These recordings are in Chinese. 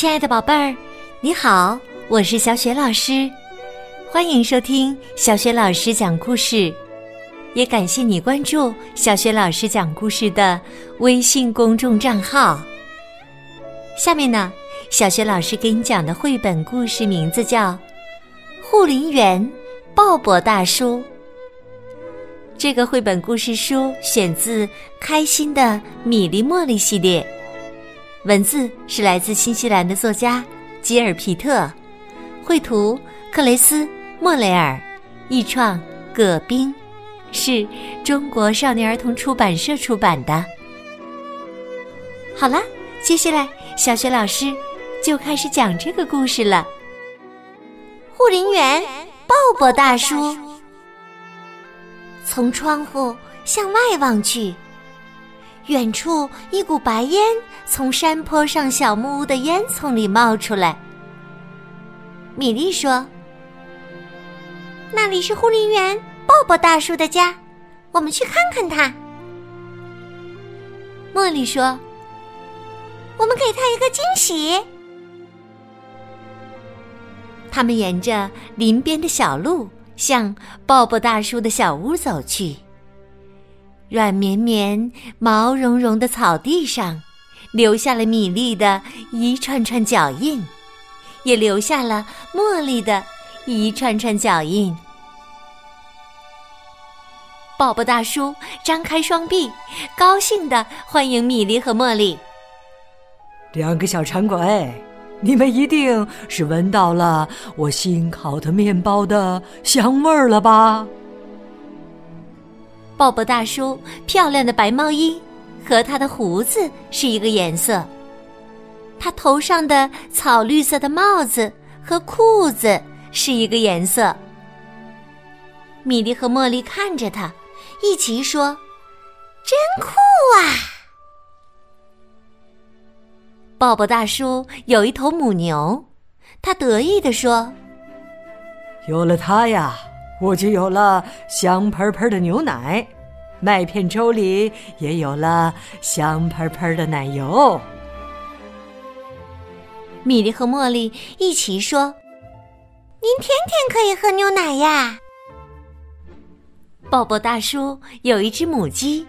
亲爱的宝贝儿，你好，我是小雪老师，欢迎收听小雪老师讲故事，也感谢你关注小雪老师讲故事的微信公众账号。下面呢，小雪老师给你讲的绘本故事名字叫《护林员鲍勃大叔》。这个绘本故事书选自《开心的米粒茉莉》系列。文字是来自新西兰的作家吉尔皮特，绘图克雷斯莫雷尔，译创葛冰，是中国少年儿童出版社出版的。好了，接下来小学老师就开始讲这个故事了。护林员鲍勃大叔从窗户向外望去。远处一股白烟从山坡上小木屋的烟囱里冒出来。米莉说：“那里是护林员鲍勃大叔的家，我们去看看他。”茉莉说：“我们给他一个惊喜。”他们沿着林边的小路向鲍勃大叔的小屋走去。软绵绵、毛茸茸的草地上，留下了米粒的一串串脚印，也留下了茉莉的一串串脚印。鲍勃大叔张开双臂，高兴的欢迎米粒和茉莉。两个小馋鬼，你们一定是闻到了我新烤的面包的香味儿了吧？鲍勃大叔漂亮的白毛衣和他的胡子是一个颜色，他头上的草绿色的帽子和裤子是一个颜色。米莉和茉莉看着他，一起说：“真酷啊！”鲍勃大叔有一头母牛，他得意地说：“有了它呀！”我就有了香喷喷的牛奶，麦片粥里也有了香喷喷的奶油。米莉和茉莉一起说：“您天天可以喝牛奶呀！”抱抱大叔有一只母鸡，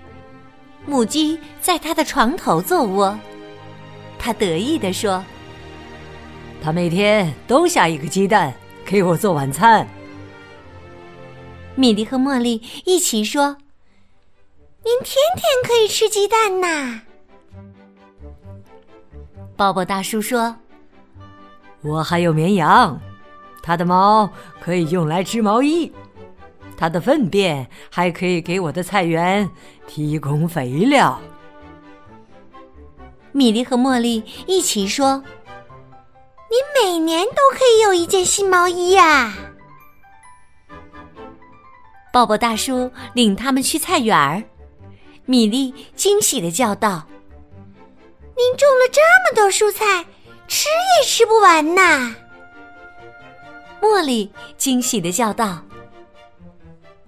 母鸡在他的床头做窝，他得意地说：“他每天都下一个鸡蛋给我做晚餐。”米莉和茉莉一起说：“您天天可以吃鸡蛋呐！”鲍勃大叔说：“我还有绵羊，它的毛可以用来织毛衣，它的粪便还可以给我的菜园提供肥料。”米莉和茉莉一起说：“你每年都可以有一件新毛衣呀！”鲍勃大叔领他们去菜园儿，米粒惊喜的叫道：“您种了这么多蔬菜，吃也吃不完呐！”茉莉惊喜的叫道：“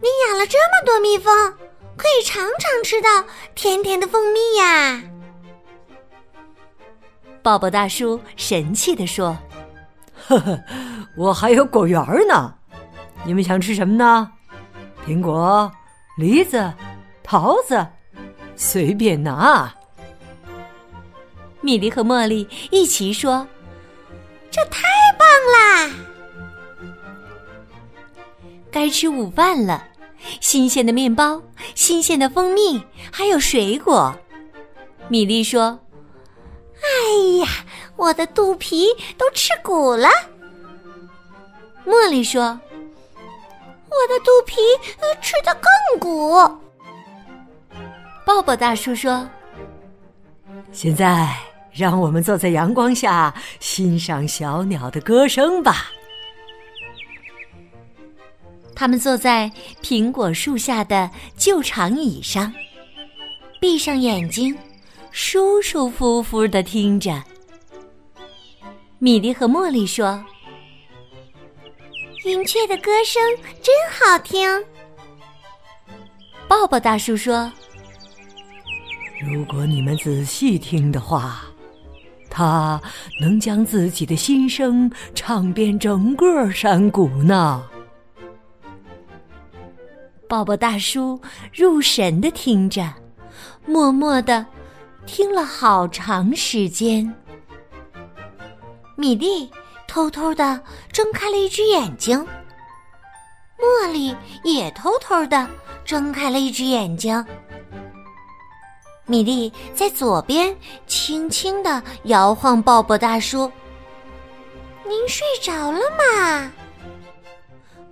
您养了这么多蜜蜂，可以常常吃到甜甜的蜂蜜呀！”鲍勃大叔神气的说：“呵呵，我还有果园呢，你们想吃什么呢？”苹果、梨子、桃子，随便拿。米莉和茉莉一起说：“这太棒啦！”该吃午饭了，新鲜的面包、新鲜的蜂蜜，还有水果。米莉说：“哎呀，我的肚皮都吃鼓了。”茉莉说。我的肚皮吃得更鼓。抱抱大叔说：“现在让我们坐在阳光下欣赏小鸟的歌声吧。”他们坐在苹果树下的旧长椅上，闭上眼睛，舒舒服服的听着。米莉和茉莉说。云雀的歌声真好听。抱抱大叔说：“如果你们仔细听的话，他能将自己的心声唱遍整个山谷呢。抱抱大叔入神的听着，默默的听了好长时间。米莉偷偷的睁开了一只眼睛，茉莉也偷偷的睁开了一只眼睛。米莉在左边轻轻的摇晃抱抱大叔，“您睡着了吗？”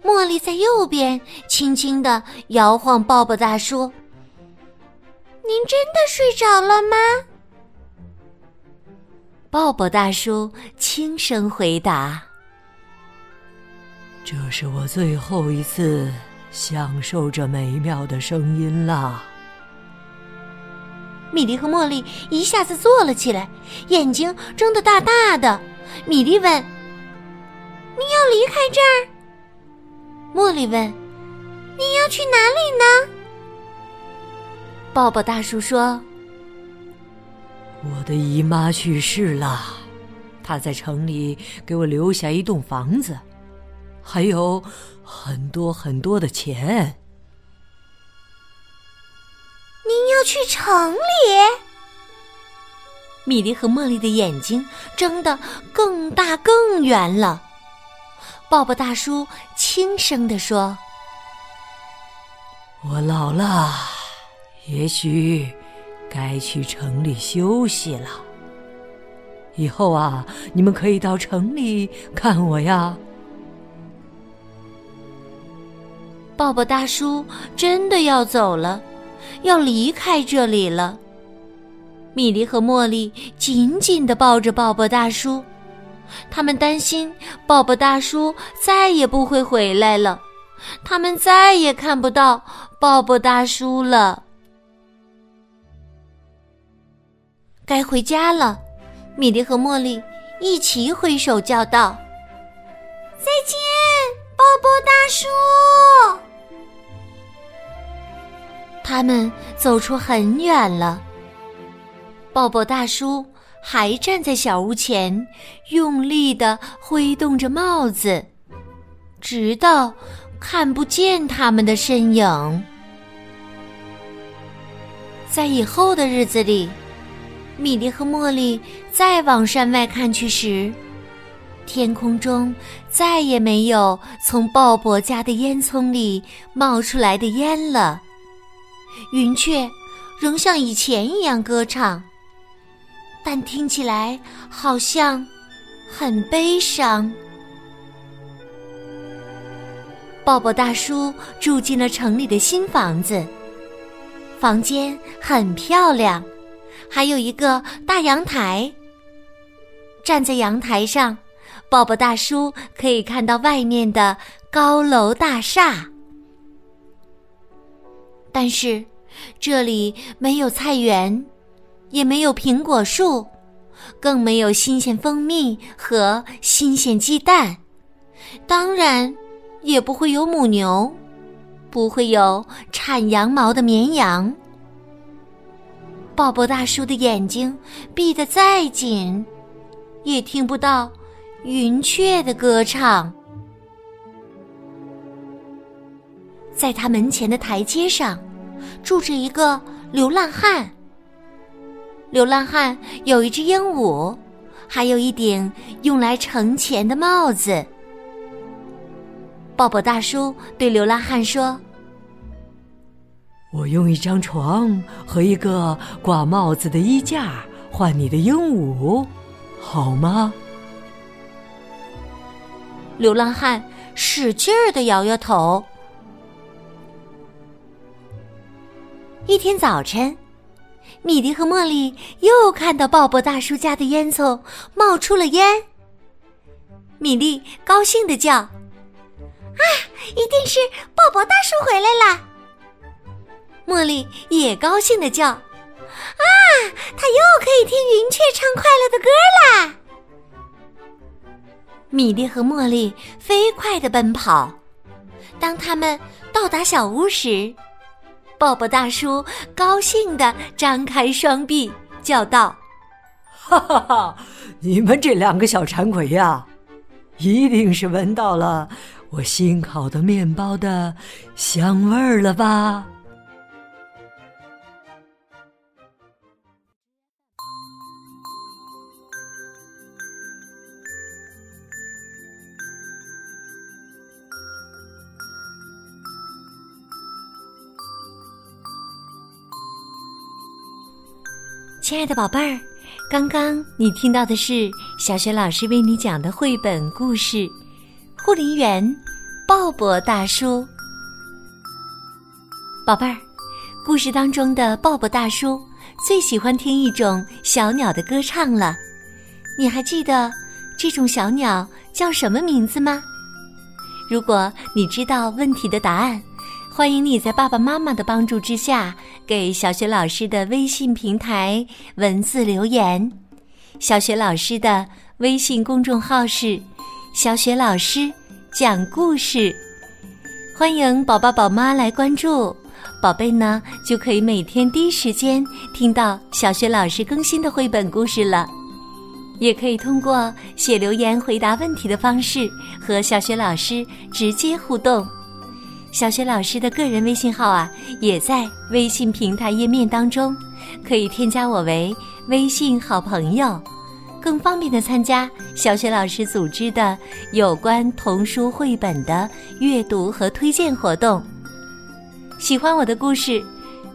茉莉在右边轻轻的摇晃抱抱大叔，“您真的睡着了吗？”抱抱大叔轻声回答：“这是我最后一次享受这美妙的声音了。”米莉和茉莉一下子坐了起来，眼睛睁得大大的。米莉问：“你要离开这儿？”茉莉问：“你要去哪里呢？”抱抱大叔说：“我的姨妈去世了，她在城里给我留下一栋房子，还有很多很多的钱。”您要去城里，米莉和茉莉的眼睛睁得更大更圆了。抱抱大叔轻声地说：“我老了，也许该去城里休息了。以后啊，你们可以到城里看我呀。”抱抱大叔真的要走了。要离开这里了。米莉和茉莉紧紧的抱着抱抱大叔，他们担心抱抱大叔再也不会回来了，他们再也看不到抱抱大叔了。该回家了，米莉和茉莉一齐挥手叫道：“再见，抱抱大叔！”他们走出很远了，抱抱大叔还站在小屋前，用力的挥动着帽子，直到看不见他们的身影。在以后的日子里，米莉和茉莉再往山外看去时，天空中再也没有从鲍勃家的烟囱里冒出来的烟了。云雀仍像以前一样歌唱，但听起来好像很悲伤。鲍勃大叔住进了城里的新房子，房间很漂亮，还有一个大阳台。站在阳台上，抱抱大叔可以看到外面的高楼大厦。但是，这里没有菜园，也没有苹果树，更没有新鲜蜂蜜和新鲜鸡蛋，当然，也不会有母牛，不会有产羊毛的绵羊。抱抱大叔的眼睛闭得再紧，也听不到云雀的歌唱。在他门前的台阶上，住着一个流浪汉。流浪汉有一只鹦鹉，还有一顶用来盛钱的帽子。抱抱大叔对流浪汉说：“我用一张床和一个挂帽子的衣架换你的鹦鹉，好吗？”流浪汉使劲儿的摇摇头。一天早晨，米莉和茉莉又看到鲍勃大叔家的烟囱冒出了烟。米莉高兴的叫：“啊，一定是鲍勃大叔回来了！”茉莉也高兴的叫：“啊，它又可以听云雀唱快乐的歌啦！”米莉和茉莉飞快的奔跑。当他们到达小屋时，抱抱大叔高兴地张开双臂，叫道：“哈哈哈！你们这两个小馋鬼呀，一定是闻到了我新烤的面包的香味儿了吧？亲爱的宝贝儿，刚刚你听到的是小学老师为你讲的绘本故事《护林员鲍勃大叔》。宝贝儿，故事当中的鲍勃大叔最喜欢听一种小鸟的歌唱了。你还记得这种小鸟叫什么名字吗？如果你知道问题的答案，欢迎你在爸爸妈妈的帮助之下，给小雪老师的微信平台文字留言。小雪老师的微信公众号是“小雪老师讲故事”，欢迎宝宝宝妈来关注，宝贝呢就可以每天第一时间听到小学老师更新的绘本故事了。也可以通过写留言回答问题的方式和小学老师直接互动。小学老师的个人微信号啊，也在微信平台页面当中，可以添加我为微信好朋友，更方便的参加小学老师组织的有关童书绘本的阅读和推荐活动。喜欢我的故事，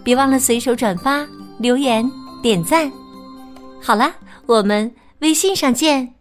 别忘了随手转发、留言、点赞。好啦，我们微信上见。